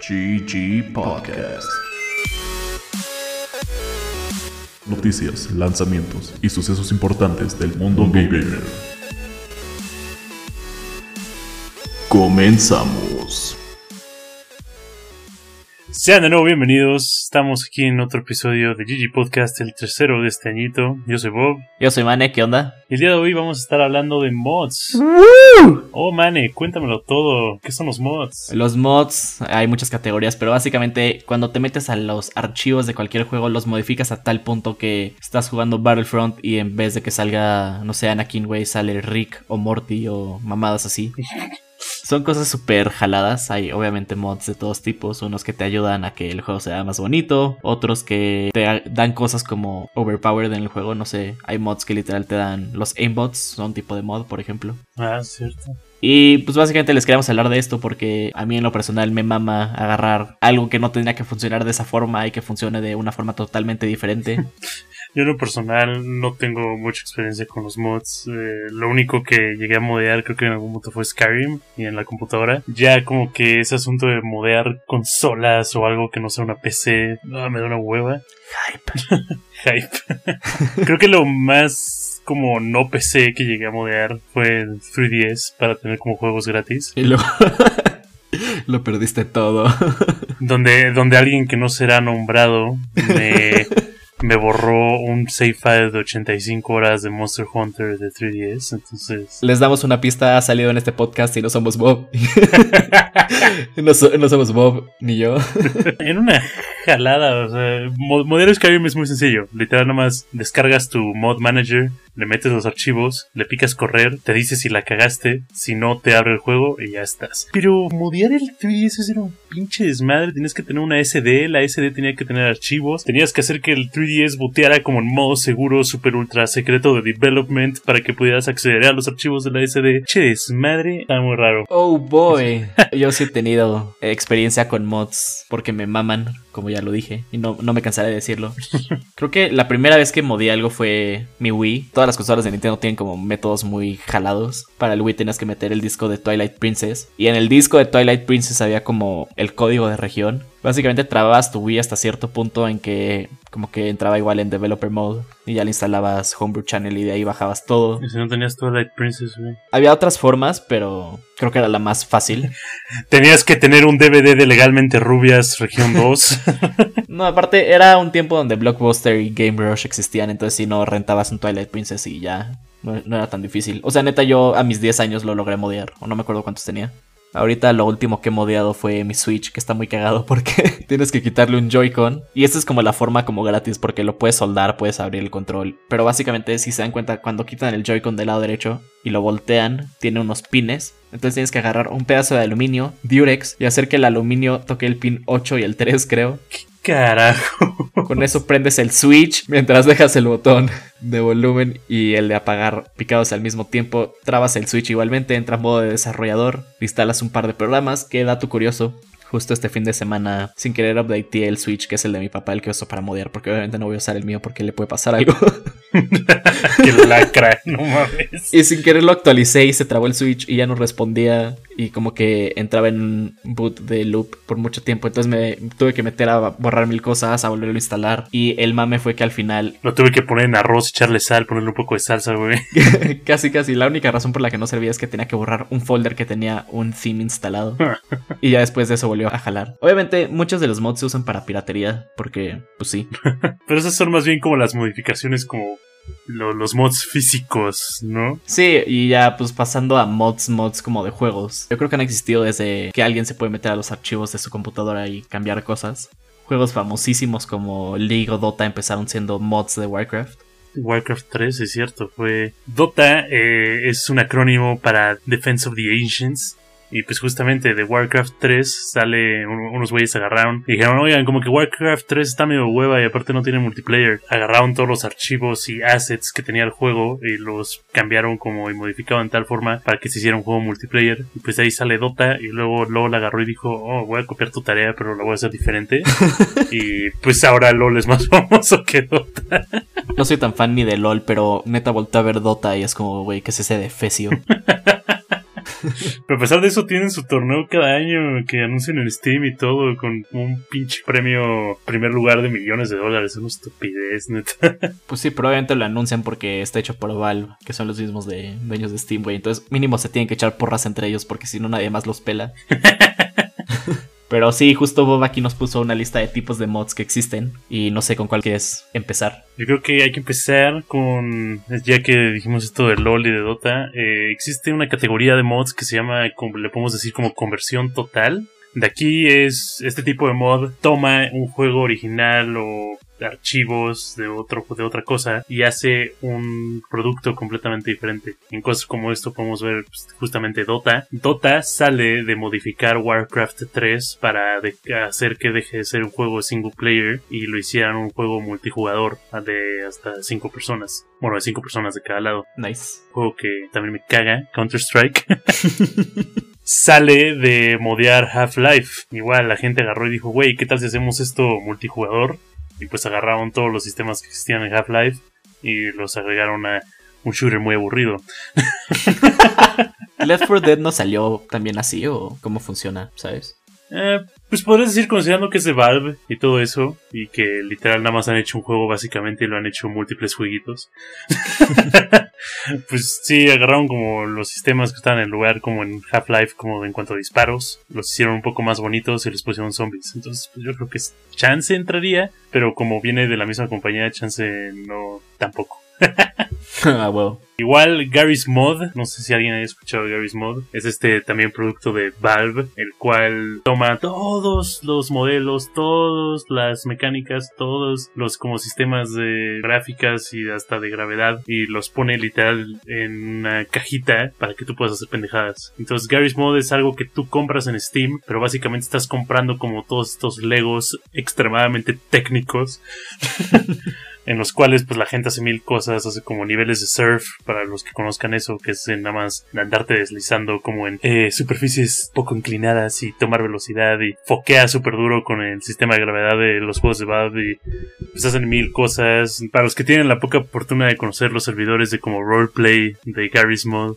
GG Podcast. Noticias, lanzamientos y sucesos importantes del mundo gamer. Comenzamos. Sean de nuevo bienvenidos. Estamos aquí en otro episodio de GG Podcast, el tercero de este añito. Yo soy Bob. Yo soy Mane, ¿qué onda? Y el día de hoy vamos a estar hablando de mods. Oh, Mane, cuéntamelo todo. ¿Qué son los mods? Los mods, hay muchas categorías, pero básicamente cuando te metes a los archivos de cualquier juego, los modificas a tal punto que estás jugando Battlefront y en vez de que salga, no sé, Anakin, güey, sale Rick o Morty o mamadas así. Son cosas súper jaladas. Hay obviamente mods de todos tipos. Unos que te ayudan a que el juego sea más bonito. Otros que te dan cosas como overpowered en el juego. No sé. Hay mods que literal te dan. Los aimbots son tipo de mod, por ejemplo. Ah, cierto. Y pues básicamente les queríamos hablar de esto porque a mí en lo personal me mama agarrar algo que no tenía que funcionar de esa forma y que funcione de una forma totalmente diferente. Yo en lo personal no tengo mucha experiencia con los mods. Eh, lo único que llegué a modear creo que en algún momento fue Skyrim y en la computadora. Ya como que ese asunto de modear consolas o algo que no sea una PC, me da una hueva. Hype. Hype. creo que lo más como no PC que llegué a modear fue el 3DS para tener como juegos gratis. Y luego lo perdiste todo. donde, donde alguien que no será nombrado me me borró un save file de 85 horas de Monster Hunter de 3DS. Entonces. Les damos una pista, ha salido en este podcast y no somos Bob. no, somos Bob ni yo. en una jalada, o sea, modelo Skyrim es muy sencillo. Literal, nomás descargas tu mod manager, le metes los archivos, le picas correr, te dice si la cagaste, si no te abre el juego y ya estás. Pero modear el 3DS era un pinche desmadre, tienes que tener una SD, la SD tenía que tener archivos, tenías que hacer que el 3DS boteara como en modo seguro, super ultra secreto de development para que pudieras acceder a los archivos de la SD. Che desmadre, está muy raro. Oh boy, yo sí he tenido experiencia con mods porque me maman como ya lo dije, y no, no me cansaré de decirlo. Creo que la primera vez que modé algo fue mi Wii. Todas las consolas de Nintendo tienen como métodos muy jalados. Para el Wii tenías que meter el disco de Twilight Princess. Y en el disco de Twilight Princess había como el código de región. Básicamente trababas tu Wii hasta cierto punto en que como que entraba igual en developer mode y ya le instalabas Homebrew Channel y de ahí bajabas todo. Y si no tenías Twilight Princess, güey. Había otras formas, pero creo que era la más fácil. tenías que tener un DVD de legalmente rubias región 2. no, aparte era un tiempo donde Blockbuster y Game Rush existían, entonces si no rentabas un Twilight Princess y ya no, no, era tan difícil. O sea, neta yo a mis 10 años lo logré modear, o no me acuerdo cuántos tenía. Ahorita lo último que he modeado fue mi Switch, que está muy cagado porque tienes que quitarle un Joy-Con. Y esta es como la forma como gratis, porque lo puedes soldar, puedes abrir el control. Pero básicamente, si se dan cuenta, cuando quitan el Joy-Con del lado derecho y lo voltean, tiene unos pines. Entonces tienes que agarrar un pedazo de aluminio, Durex, y hacer que el aluminio toque el pin 8 y el 3, creo. Carajo. Con eso prendes el switch mientras dejas el botón de volumen y el de apagar picados al mismo tiempo. Trabas el switch igualmente, entra en modo de desarrollador, instalas un par de programas. Qué dato curioso. Justo este fin de semana, sin querer, updateé el Switch, que es el de mi papá, el que uso para modear, porque obviamente no voy a usar el mío porque le puede pasar algo. que lacra, no mames. Y sin querer lo actualicé y se trabó el Switch y ya no respondía y como que entraba en boot de loop por mucho tiempo. Entonces me tuve que meter a borrar mil cosas, a volverlo a instalar. Y el mame fue que al final. Lo tuve que poner en arroz, echarle sal, ponerle un poco de salsa, güey. casi, casi. La única razón por la que no servía es que tenía que borrar un folder que tenía un theme instalado. y ya después de eso volvió a jalar. Obviamente, muchos de los mods se usan para piratería, porque, pues sí. Pero esas son más bien como las modificaciones como los mods físicos, ¿no? Sí, y ya pues pasando a mods, mods como de juegos. Yo creo que han existido desde que alguien se puede meter a los archivos de su computadora y cambiar cosas. Juegos famosísimos como League o Dota empezaron siendo mods de Warcraft. Warcraft 3, es cierto, fue... Dota eh, es un acrónimo para Defense of the Ancients, y pues justamente de Warcraft 3 sale unos güeyes agarraron y dijeron, oigan, como que Warcraft 3 está medio hueva y aparte no tiene multiplayer. Agarraron todos los archivos y assets que tenía el juego y los cambiaron como y modificaron de tal forma para que se hiciera un juego multiplayer. Y pues ahí sale Dota y luego LOL agarró y dijo, oh, voy a copiar tu tarea pero la voy a hacer diferente. y pues ahora LOL es más famoso que Dota. no soy tan fan ni de LOL, pero neta volteé a ver Dota y es como, güey, ¿qué es ese de Fecio? Pero a pesar de eso tienen su torneo cada año que anuncian en Steam y todo con un pinche premio primer lugar de millones de dólares. Es una estupidez, neta. Pues sí, probablemente lo anuncian porque está hecho por Valve, que son los mismos de dueños de Steam, güey. Entonces mínimo se tienen que echar porras entre ellos porque si no nadie más los pela. Pero sí, justo Bob aquí nos puso una lista de tipos de mods que existen y no sé con cuál quieres empezar. Yo creo que hay que empezar con, ya que dijimos esto de LOL y de Dota, eh, existe una categoría de mods que se llama, como le podemos decir como conversión total. De aquí es este tipo de mod toma un juego original o archivos de otro de otra cosa y hace un producto completamente diferente. En cosas como esto podemos ver pues, justamente Dota. Dota sale de modificar Warcraft 3 para hacer que deje de ser un juego single player y lo hicieran un juego multijugador de hasta 5 personas. Bueno, de 5 personas de cada lado. Nice. Juego que también me caga, Counter Strike. sale de modear Half-Life. Igual la gente agarró y dijo, wey, ¿qué tal si hacemos esto multijugador? Y pues agarraron todos los sistemas que existían en Half-Life y los agregaron a un shooter muy aburrido. ¿Left 4 Dead no salió también así o cómo funciona, sabes? Eh, pues podrías decir considerando que es de Valve y todo eso, y que literal nada más han hecho un juego básicamente y lo han hecho múltiples jueguitos. pues sí, agarraron como los sistemas que están en lugar, como en Half-Life, como en cuanto a disparos, los hicieron un poco más bonitos y les pusieron zombies. Entonces, pues yo creo que Chance entraría, pero como viene de la misma compañía, Chance no tampoco. ah, well. Igual Gary's Mod, no sé si alguien haya escuchado Gary's Mod, es este también producto de Valve, el cual toma todos los modelos, todas las mecánicas, todos los como sistemas de gráficas y hasta de gravedad y los pone literal en una cajita para que tú puedas hacer pendejadas. Entonces Gary's Mod es algo que tú compras en Steam, pero básicamente estás comprando como todos estos Legos extremadamente técnicos. en los cuales pues la gente hace mil cosas, hace como niveles de surf, para los que conozcan eso, que es nada más andarte deslizando como en eh, superficies poco inclinadas y tomar velocidad y foquea súper duro con el sistema de gravedad de los juegos de Valve y pues hacen mil cosas. Para los que tienen la poca fortuna de conocer los servidores de como roleplay de Garry's Mod,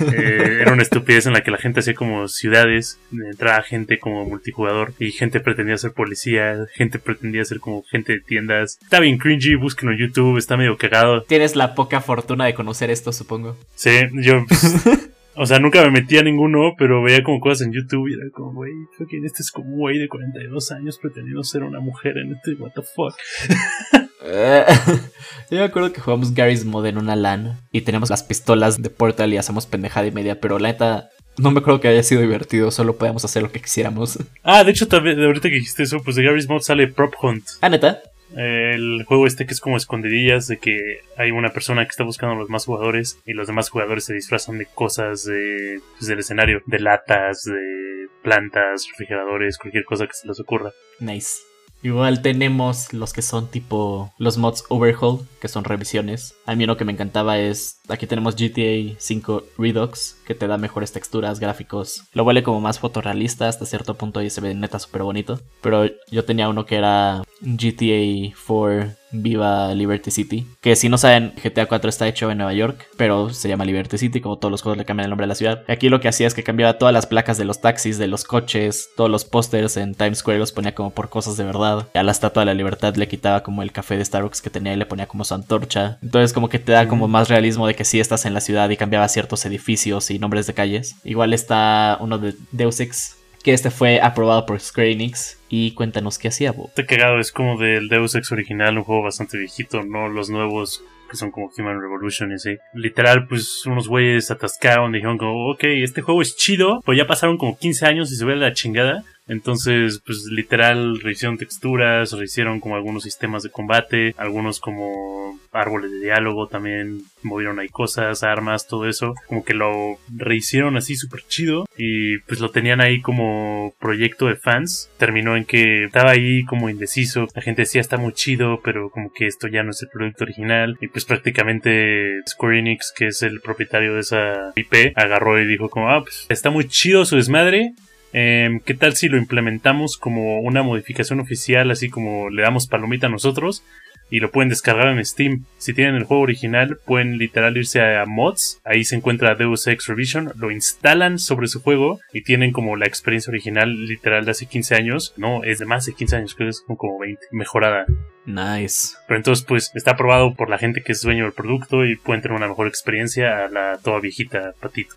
eh, era una estupidez en la que la gente hacía como ciudades, entraba gente como multijugador y gente pretendía ser policía, gente pretendía ser como gente de tiendas. Está bien cringy, búsquenlo en YouTube, está medio cagado. Tienes la poca fortuna de conocer esto, supongo. Sí, yo... Pues, o sea, nunca me metí a ninguno, pero veía como cosas en YouTube y era como, güey, este es como un güey de 42 años pretendiendo ser una mujer en este, what the fuck. Yo me acuerdo que jugamos Gary's Mod en una LAN y tenemos las pistolas de Portal y hacemos pendejada y media, pero la neta no me acuerdo que haya sido divertido, solo podíamos hacer lo que quisiéramos. Ah, de hecho, también, ahorita que dijiste eso, pues de Gary's Mod sale Prop Hunt. Ah, neta. El juego este que es como escondidillas, de que hay una persona que está buscando a los más jugadores y los demás jugadores se disfrazan de cosas de, pues, del escenario, de latas, de plantas, refrigeradores, cualquier cosa que se les ocurra. Nice. Igual tenemos los que son tipo los mods Overhaul, que son revisiones. A mí uno que me encantaba es, aquí tenemos GTA 5 Redux, que te da mejores texturas, gráficos. Lo vuelve como más fotorrealista hasta cierto punto y se ve neta súper bonito. Pero yo tenía uno que era GTA 4 Viva Liberty City. Que si no saben, GTA 4 está hecho en Nueva York, pero se llama Liberty City, como todos los juegos le cambian el nombre a la ciudad. Aquí lo que hacía es que cambiaba todas las placas de los taxis, de los coches, todos los pósters en Times Square los ponía como por cosas de verdad. A la Estatua de la Libertad le quitaba como el café de Starbucks que tenía y le ponía como su antorcha. Entonces como que te da como más realismo de que sí estás en la ciudad y cambiaba ciertos edificios y nombres de calles. Igual está uno de Deus Ex que este fue aprobado por Square Enix. Y cuéntanos qué hacía, Bob. Este cagado es como del Deus Ex original, un juego bastante viejito, no los nuevos que son como Human Revolution y así. Literal, pues unos güeyes atascaron, dijeron como, ok, este juego es chido, pues ya pasaron como 15 años y se ve la chingada. Entonces, pues literal, rehicieron texturas, rehicieron como algunos sistemas de combate, algunos como árboles de diálogo también, movieron ahí cosas, armas, todo eso. Como que lo rehicieron así súper chido y pues lo tenían ahí como proyecto de fans. Terminó en que estaba ahí como indeciso, la gente decía está muy chido, pero como que esto ya no es el producto original. Y pues prácticamente Square Enix, que es el propietario de esa IP, agarró y dijo como, ah, pues está muy chido su desmadre Em, ¿Qué tal si lo implementamos como una modificación oficial, así como le damos palomita a nosotros? Y lo pueden descargar en Steam. Si tienen el juego original, pueden literal irse a mods, ahí se encuentra Deus Ex Revision, lo instalan sobre su juego y tienen como la experiencia original literal de hace 15 años. No, es de más de 15 años, creo que es como 20, mejorada. Nice. Pero entonces, pues, está aprobado por la gente que es dueño del producto y pueden tener una mejor experiencia a la toda viejita patito.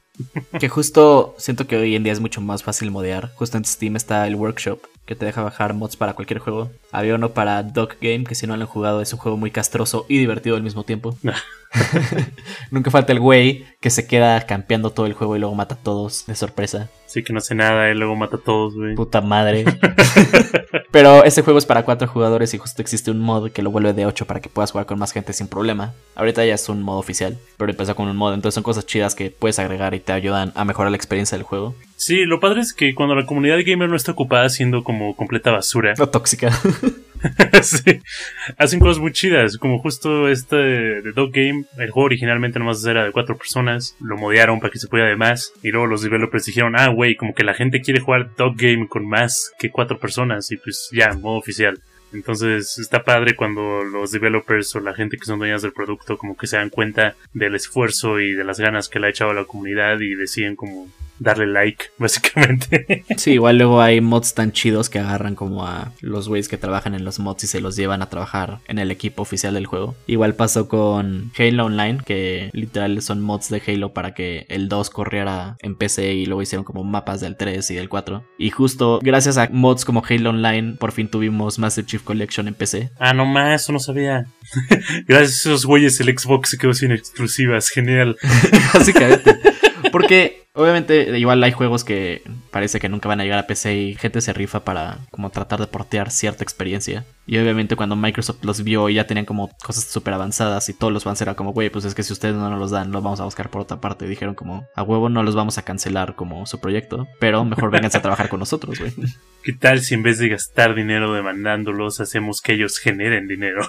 Que justo siento que hoy en día es mucho más fácil modear. Justo en Steam está el workshop que te deja bajar mods para cualquier juego. Había uno para Dog Game, que si no lo han jugado es un juego muy castroso y divertido al mismo tiempo. Nunca falta el güey que se queda campeando todo el juego y luego mata a todos de sorpresa. Sí, que no hace nada y luego mata a todos, güey. Puta madre. Pero ese juego es para cuatro jugadores y justo existe un mod que lo vuelve de 8 para que puedas jugar con más gente sin problema. Ahorita ya es un modo oficial, pero empezó con un mod, entonces son cosas chidas que puedes agregar y te ayudan a mejorar la experiencia del juego. Sí, lo padre es que cuando la comunidad gamer no está ocupada siendo como completa basura. O tóxica. Hacen cosas muy chidas, como justo este de Dog Game, el juego originalmente nomás era de cuatro personas, lo modearon para que se pudiera de más, y luego los developers dijeron, ah, güey, como que la gente quiere jugar Dog Game con más que cuatro personas, y pues ya, modo oficial. Entonces está padre cuando los developers o la gente que son dueñas del producto como que se dan cuenta del esfuerzo y de las ganas que le ha echado la comunidad y deciden como darle like, básicamente. Sí, igual luego hay mods tan chidos que agarran como a los güeyes que trabajan en los mods y se los llevan a trabajar en el equipo oficial del juego. Igual pasó con Halo Online, que literal son mods de Halo para que el 2 corriera en PC y luego hicieron como mapas del 3 y del 4. Y justo gracias a mods como Halo Online, por fin tuvimos Master Chief Collection en PC. Ah, no más, eso no sabía. gracias a esos güeyes el Xbox se quedó sin exclusivas, genial. Básicamente. Porque Obviamente, igual hay juegos que parece que nunca van a llegar a PC y gente se rifa para como tratar de portear cierta experiencia. Y obviamente cuando Microsoft los vio y ya tenían como cosas súper avanzadas y todos los fans era como, güey, pues es que si ustedes no nos los dan, los vamos a buscar por otra parte. dijeron como, a huevo no los vamos a cancelar como su proyecto, pero mejor vénganse a trabajar con nosotros, güey. ¿Qué tal si en vez de gastar dinero demandándolos, hacemos que ellos generen dinero?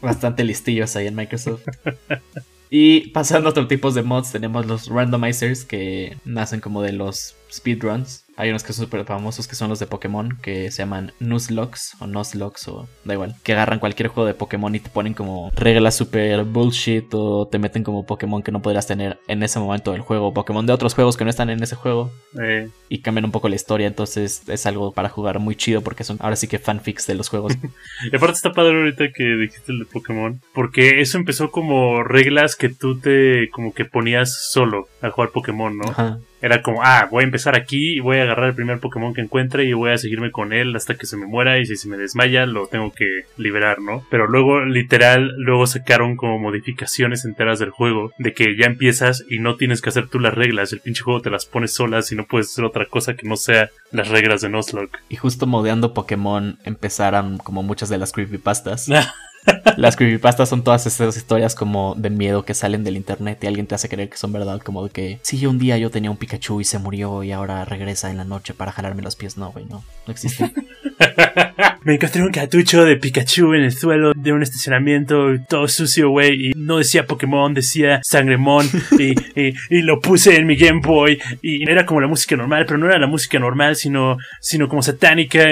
Bastante listillos ahí en Microsoft. Y pasando a otros tipos de mods, tenemos los randomizers que nacen como de los speedruns. Hay unos que son súper famosos que son los de Pokémon que se llaman Nuzlocks o Nuzlocks o da igual. Que agarran cualquier juego de Pokémon y te ponen como reglas super bullshit o te meten como Pokémon que no podrías tener en ese momento del juego. Pokémon de otros juegos que no están en ese juego. Eh. Y cambian un poco la historia. Entonces es algo para jugar muy chido porque son ahora sí que fanfics de los juegos. y aparte está padre ahorita que dijiste el de Pokémon. Porque eso empezó como reglas que tú te como que ponías solo a jugar Pokémon, ¿no? Ajá. Era como, ah, voy a empezar aquí y voy a agarrar el primer Pokémon que encuentre y voy a seguirme con él hasta que se me muera y si se me desmaya lo tengo que liberar, ¿no? Pero luego, literal, luego sacaron como modificaciones enteras del juego de que ya empiezas y no tienes que hacer tú las reglas, el pinche juego te las pones solas y no puedes hacer otra cosa que no sea las reglas de Nuzlocke. Y justo modeando Pokémon empezaron como muchas de las creepypastas. Las creepypastas son todas estas historias como de miedo que salen del internet y alguien te hace creer que son verdad, como de que sí, un día yo tenía un Pikachu y se murió y ahora regresa en la noche para jalarme los pies. No, güey, no, no existe. Me encontré un cartucho de Pikachu en el suelo de un estacionamiento todo sucio, güey, y no decía Pokémon, decía Sangremon, y, y, y, lo puse en mi Game Boy, y era como la música normal, pero no era la música normal, sino, sino como satánica.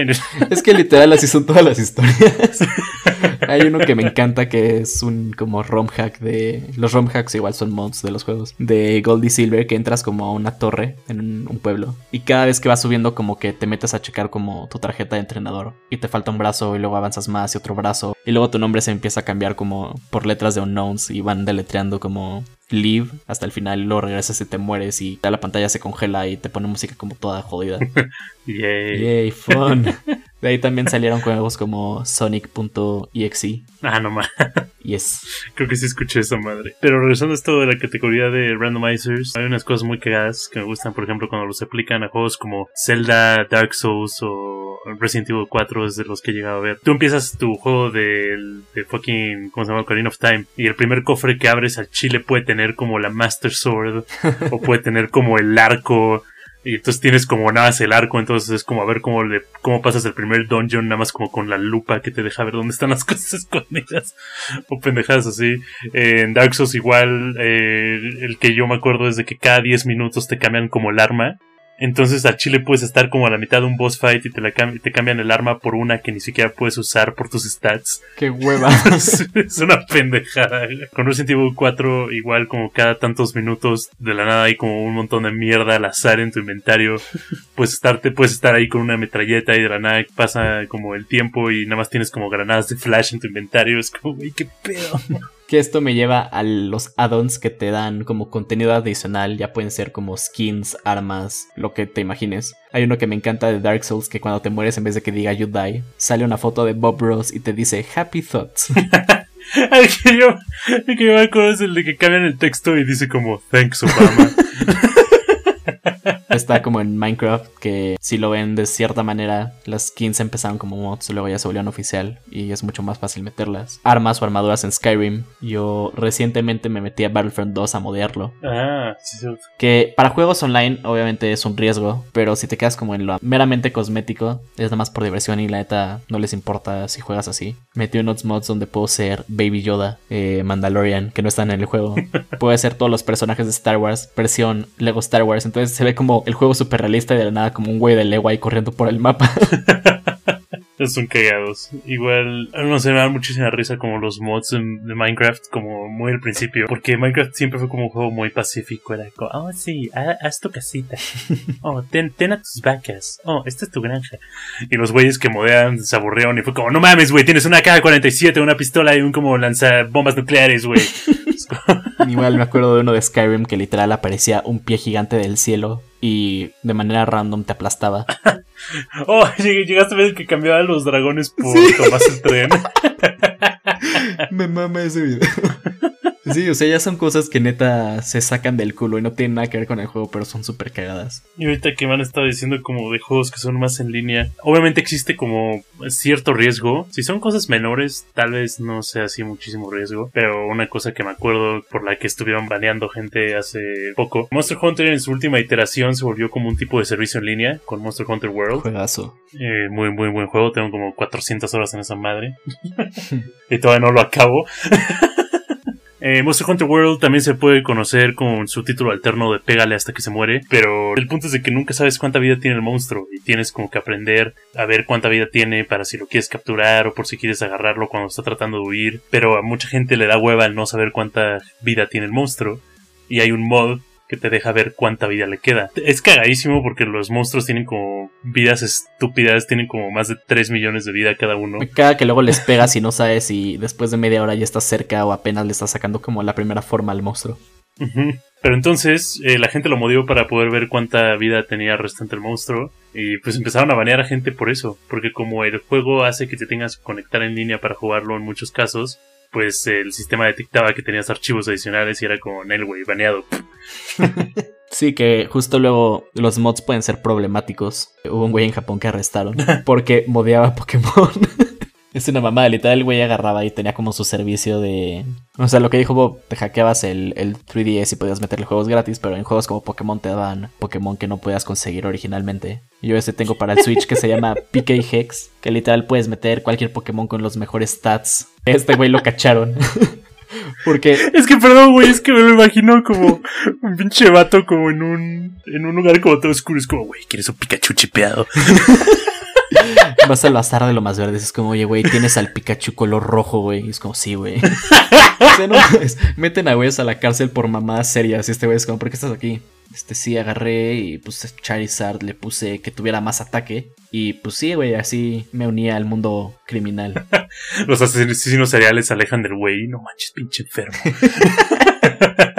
Es que literal así son todas las historias. Hay uno que me encanta que es un como ROM hack de... Los ROM hacks igual son mods de los juegos. De Goldie Silver que entras como a una torre en un, pueblo. Y cada vez que vas subiendo como que te metes a checar como tu tarjeta de entrenador. Y te falta un brazo y luego avanzas más y otro brazo. Y luego tu nombre se empieza a cambiar como por letras de unknowns y van deletreando como leave hasta el final y luego regresas y te mueres y la pantalla se congela y te pone música como toda jodida. Yay. Yay, fun. De ahí también salieron juegos como Sonic.exe. Ah, no más. Yes. Creo que sí escuché esa madre. Pero regresando a esto de la categoría de randomizers, hay unas cosas muy cagadas que me gustan, por ejemplo, cuando los aplican a juegos como Zelda, Dark Souls o Resident Evil 4 es de los que he llegado a ver. Tú empiezas tu juego de, de fucking, ¿cómo se llama? Ocarina of Time. Y el primer cofre que abres al chile puede tener como la Master Sword o puede tener como el arco y entonces tienes como nada más el arco, entonces es como a ver cómo, le, cómo pasas el primer dungeon, nada más como con la lupa que te deja ver dónde están las cosas escondidas. o pendejadas así. en Dark Souls igual, eh, el que yo me acuerdo es de que cada 10 minutos te cambian como el arma. Entonces al chile puedes estar como a la mitad de un boss fight y te, la cam- te cambian el arma por una que ni siquiera puedes usar por tus stats. Qué hueva. es, es una pendejada. Con Resident Evil 4, igual como cada tantos minutos de la nada hay como un montón de mierda al azar en tu inventario. Puedes, estarte, puedes estar ahí con una metralleta y de la nada pasa como el tiempo y nada más tienes como granadas de flash en tu inventario. Es como, güey, qué pedo. Que esto me lleva a los add-ons que te dan como contenido adicional. Ya pueden ser como skins, armas, lo que te imagines. Hay uno que me encanta de Dark Souls que cuando te mueres en vez de que diga you die, sale una foto de Bob Ross y te dice happy thoughts. El que yo, el que yo me acuerdo es el de que cambian el texto y dice como, thanks Obama. Está como en Minecraft, que si lo ven de cierta manera, las skins empezaron como mods, luego ya se volvieron oficial y es mucho más fácil meterlas. Armas o armaduras en Skyrim. Yo recientemente me metí a Battlefront 2 a modearlo. ah, sí, sí. Que para juegos online obviamente es un riesgo, pero si te quedas como en lo meramente cosmético, es nada más por diversión y la neta no les importa si juegas así. Metí unos mods donde puedo ser Baby Yoda, eh, Mandalorian, que no están en el juego. Puedo ser todos los personajes de Star Wars, versión Lego Star Wars, entonces se ve como el juego súper realista y de la nada como un güey de Lego ahí corriendo por el mapa. Son cagados. Igual, no sé, me da muchísima risa como los mods de, Minecraft, como muy al principio. Porque Minecraft siempre fue como un juego muy pacífico. Era como, oh sí, ha- haz tu casita. Oh, ten, ten a tus vacas. Oh, esta es tu granja. Y los güeyes que modean se aburrieron y fue como, no mames, güey, tienes una K-47, una pistola y un como lanza bombas nucleares, güey. Igual me acuerdo de uno de Skyrim que literal aparecía un pie gigante del cielo y de manera random te aplastaba. oh, lleg- llegaste a ver que cambiaba los dragones por Tomás el tren. Me mama ese video. Sí, o sea, ya son cosas que neta se sacan del culo y no tienen nada que ver con el juego, pero son súper cagadas. Y ahorita que me han estado diciendo como de juegos que son más en línea, obviamente existe como cierto riesgo. Si son cosas menores, tal vez no sea así muchísimo riesgo. Pero una cosa que me acuerdo por la que estuvieron baneando gente hace poco, Monster Hunter en su última iteración se volvió como un tipo de servicio en línea con Monster Hunter World. Juegazo. Eh, muy, muy buen juego, tengo como 400 horas en esa madre. y todavía no lo acabo. Eh, Monster Hunter World también se puede conocer con su título alterno de Pégale hasta que se muere, pero el punto es de que nunca sabes cuánta vida tiene el monstruo y tienes como que aprender a ver cuánta vida tiene para si lo quieres capturar o por si quieres agarrarlo cuando está tratando de huir, pero a mucha gente le da hueva el no saber cuánta vida tiene el monstruo y hay un mod que te deja ver cuánta vida le queda. Es cagadísimo porque los monstruos tienen como vidas estúpidas, tienen como más de 3 millones de vida cada uno. Cada que luego les pegas y no sabes si después de media hora ya estás cerca o apenas le estás sacando como la primera forma al monstruo. Pero entonces eh, la gente lo modió para poder ver cuánta vida tenía restante el monstruo. Y pues empezaron a banear a gente por eso. Porque como el juego hace que te tengas que conectar en línea para jugarlo en muchos casos, pues el sistema detectaba que tenías archivos adicionales y era como, Nel, güey, baneado. Sí, que justo luego los mods pueden ser problemáticos. Hubo un güey en Japón que arrestaron porque modeaba Pokémon. es una mamada, literal el güey agarraba y tenía como su servicio de... O sea, lo que dijo Bob, te hackeabas el, el 3DS y podías meterle juegos gratis, pero en juegos como Pokémon te daban Pokémon que no podías conseguir originalmente. Yo este tengo para el Switch que se llama PK Hex, que literal puedes meter cualquier Pokémon con los mejores stats. Este güey lo cacharon. Porque Es que, perdón, güey, es que me lo imagino como un pinche vato como en un, en un lugar como todo oscuro. Es como, güey, ¿quieres un Pikachu chipeado? Vas al bazar de lo más verdes. Es como, oye, güey, tienes al Pikachu color rojo, güey. Es como, sí, güey. O sea, no Meten a güeyes a la cárcel por mamadas serias. Y este güey es como, ¿por qué estás aquí? Este sí, agarré y pues Charizard le puse que tuviera más ataque. Y pues sí, güey, así me unía al mundo criminal. Los asesinos seriales se alejan del güey. No manches, pinche enfermo.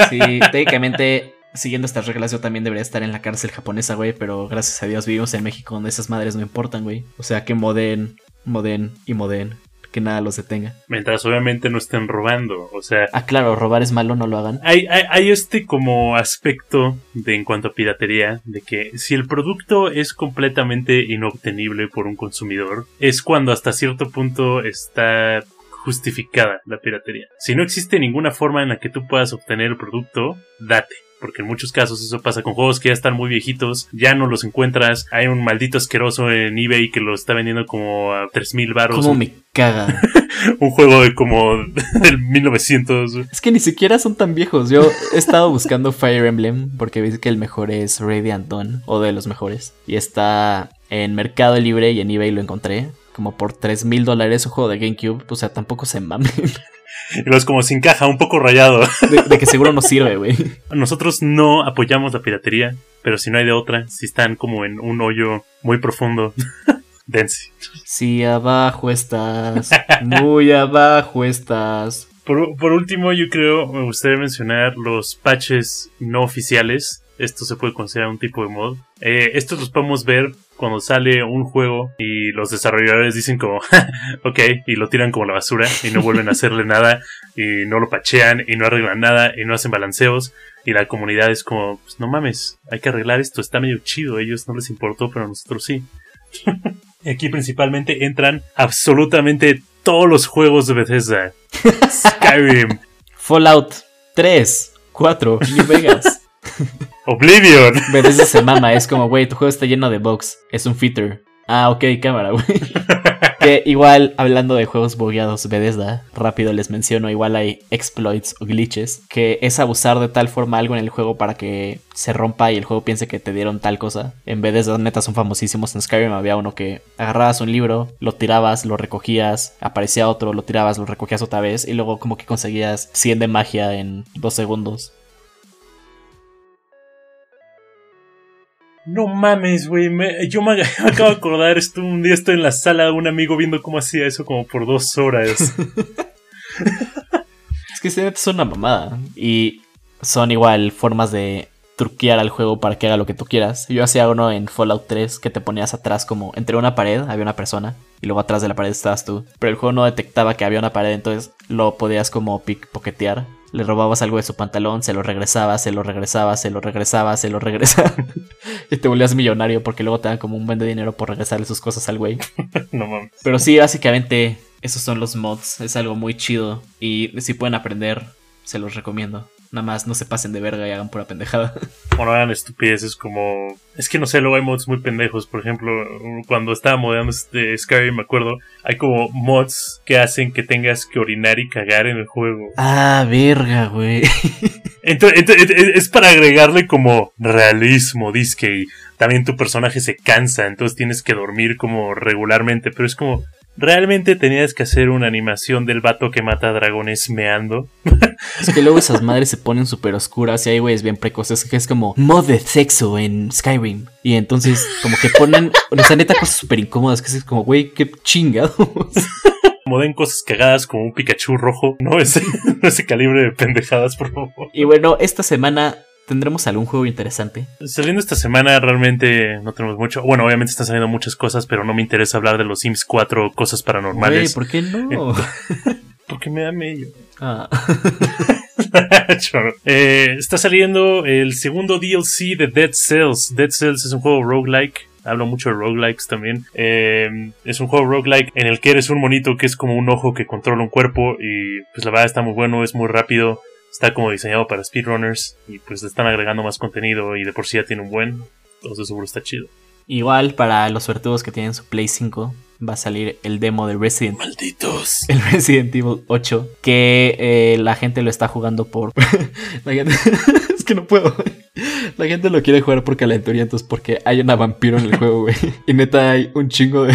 Sí, técnicamente, siguiendo estas reglas, yo también debería estar en la cárcel japonesa, güey. Pero gracias a Dios vivimos en México donde esas madres no importan, güey. O sea, que moden, moden y moden. Que nada los detenga. Mientras obviamente no estén robando. O sea, Ah, claro, robar es malo, no lo hagan. hay, hay, hay este como aspecto de en cuanto a piratería, de que si el producto es completamente inobtenible por un consumidor, es cuando hasta cierto punto está justificada la piratería. Si no existe ninguna forma en la que tú puedas obtener el producto, date. Porque en muchos casos eso pasa con juegos que ya están muy viejitos, ya no los encuentras, hay un maldito asqueroso en eBay que lo está vendiendo como a 3000 baros. ¿Cómo me caga? un juego de como del 1900. Es que ni siquiera son tan viejos. Yo he estado buscando Fire Emblem porque ves que el mejor es Radiant Dawn, o de los mejores, y está en Mercado Libre y en eBay lo encontré. Como por 3 mil dólares un juego de GameCube. O sea, tampoco se mamen. Y es como sin caja, un poco rayado. De, de que seguro no sirve, güey. Nosotros no apoyamos la piratería, pero si no hay de otra, si están como en un hoyo muy profundo, dense. Si abajo estás, muy abajo estás. Por, por último, yo creo, me gustaría mencionar los patches no oficiales. Esto se puede considerar un tipo de mod. Eh, estos los podemos ver cuando sale un juego y los desarrolladores dicen como, ok, y lo tiran como la basura y no vuelven a hacerle nada y no lo pachean y no arreglan nada y no hacen balanceos y la comunidad es como, pues no mames, hay que arreglar esto, está medio chido, a ellos no les importó, pero a nosotros sí. y aquí principalmente entran absolutamente todos los juegos de Bethesda. Skyrim, Fallout 3, 4, New Vegas. Oblivion. Bethesda se mama, es como, güey, tu juego está lleno de bugs. Es un feature. Ah, ok, cámara, güey. que igual, hablando de juegos bugueados, Bethesda, rápido les menciono, igual hay exploits o glitches, que es abusar de tal forma algo en el juego para que se rompa y el juego piense que te dieron tal cosa. En Bethesda, neta, son famosísimos. En Skyrim había uno que agarrabas un libro, lo tirabas, lo recogías, aparecía otro, lo tirabas, lo recogías otra vez y luego como que conseguías 100 de magia en dos segundos. No mames, güey. me- yo me, me acabo de acordar. Estuve un día estoy en la sala de un amigo viendo cómo hacía eso como por dos horas. Es que neta, es una mamada. Y son igual formas de truquear al juego para que haga lo que tú quieras. Yo hacía uno en Fallout 3 que te ponías atrás como entre una pared había una persona y luego atrás de la pared estabas tú. Pero el juego no detectaba que había una pared, entonces lo podías como pickpocketear. Le robabas algo de su pantalón, se lo regresabas, se lo regresabas, se lo regresabas, se lo regresabas. y te volvías millonario porque luego te dan como un buen de dinero por regresarle sus cosas al güey. no mames. Pero sí, básicamente esos son los mods. Es algo muy chido. Y si pueden aprender, se los recomiendo. Nada más no se pasen de verga y hagan pura pendejada. O no hagan estupideces como. Es que no sé, luego hay mods muy pendejos. Por ejemplo, cuando estaba modeando este Skyrim, me acuerdo, hay como mods que hacen que tengas que orinar y cagar en el juego. ah, verga, güey. Entonces, es para agregarle como realismo, disque, y también tu personaje se cansa, entonces tienes que dormir como regularmente, pero es como, ¿realmente tenías que hacer una animación del vato que mata dragones meando? Es que luego esas madres se ponen súper oscuras y hay güeyes bien precoces que es como mod de sexo en Skyrim. Y entonces como que ponen, o sea, neta cosas súper incómodas que es como, güey, qué chingados. Como den cosas cagadas como un Pikachu rojo, no ese, no ese calibre de pendejadas, por favor. Y bueno, esta semana tendremos algún juego interesante. Saliendo esta semana realmente no tenemos mucho. Bueno, obviamente están saliendo muchas cosas, pero no me interesa hablar de los Sims 4 cosas paranormales. ¿por qué no? Porque me da medio. Ah. Eh, está saliendo el segundo DLC de Dead Cells. Dead Cells es un juego roguelike. Hablo mucho de roguelikes también. Eh, es un juego roguelike en el que eres un monito que es como un ojo que controla un cuerpo. Y pues la verdad está muy bueno, es muy rápido. Está como diseñado para speedrunners. Y pues le están agregando más contenido. Y de por sí ya tiene un buen. Entonces seguro está chido. Igual para los suertudos que tienen su Play 5 va a salir el demo de Resident Malditos. el Resident Evil 8 que eh, la gente lo está jugando por la gente- es que no puedo. La gente lo quiere jugar por calenturientos porque hay una vampiro en el juego güey. Y neta hay un chingo de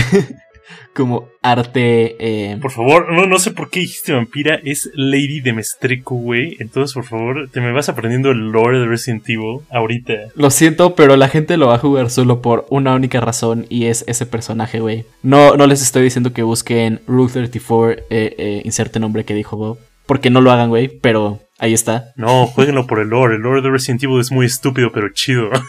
como arte eh, Por favor, no, no sé por qué dijiste vampira, es Lady de Mestreco, güey. Entonces, por favor, te me vas aprendiendo el lore de Resident Evil ahorita. Lo siento, pero la gente lo va a jugar solo por una única razón y es ese personaje, güey. No, no les estoy diciendo que busquen Rule 34, eh, eh, inserte nombre que dijo Bob, porque no lo hagan, güey, pero ahí está. No, jueguenlo por el lore. El lore de Resident Evil es muy estúpido, pero chido.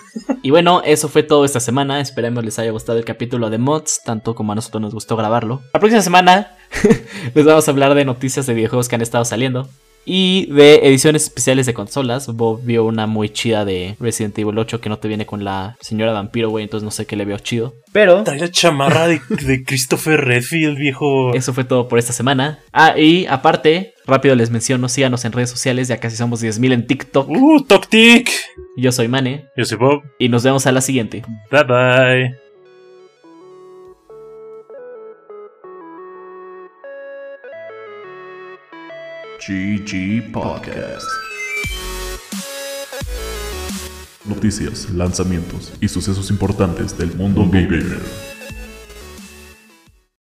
Y bueno, eso fue todo esta semana. Esperemos les haya gustado el capítulo de mods, tanto como a nosotros nos gustó grabarlo. La próxima semana les vamos a hablar de noticias de videojuegos que han estado saliendo. Y de ediciones especiales de consolas, Bob vio una muy chida de Resident Evil 8 que no te viene con la señora vampiro, güey, entonces no sé qué le veo chido. Pero Trae la chamarra de, de Christopher Redfield, viejo. eso fue todo por esta semana. Ah, y aparte, rápido les menciono, síganos en redes sociales, ya casi somos 10.000 en TikTok. Uh, Toctic. Yo soy Mane Yo soy Bob. y nos vemos a la siguiente. Bye bye. GG Podcast. Noticias, lanzamientos y sucesos importantes del mundo gamer.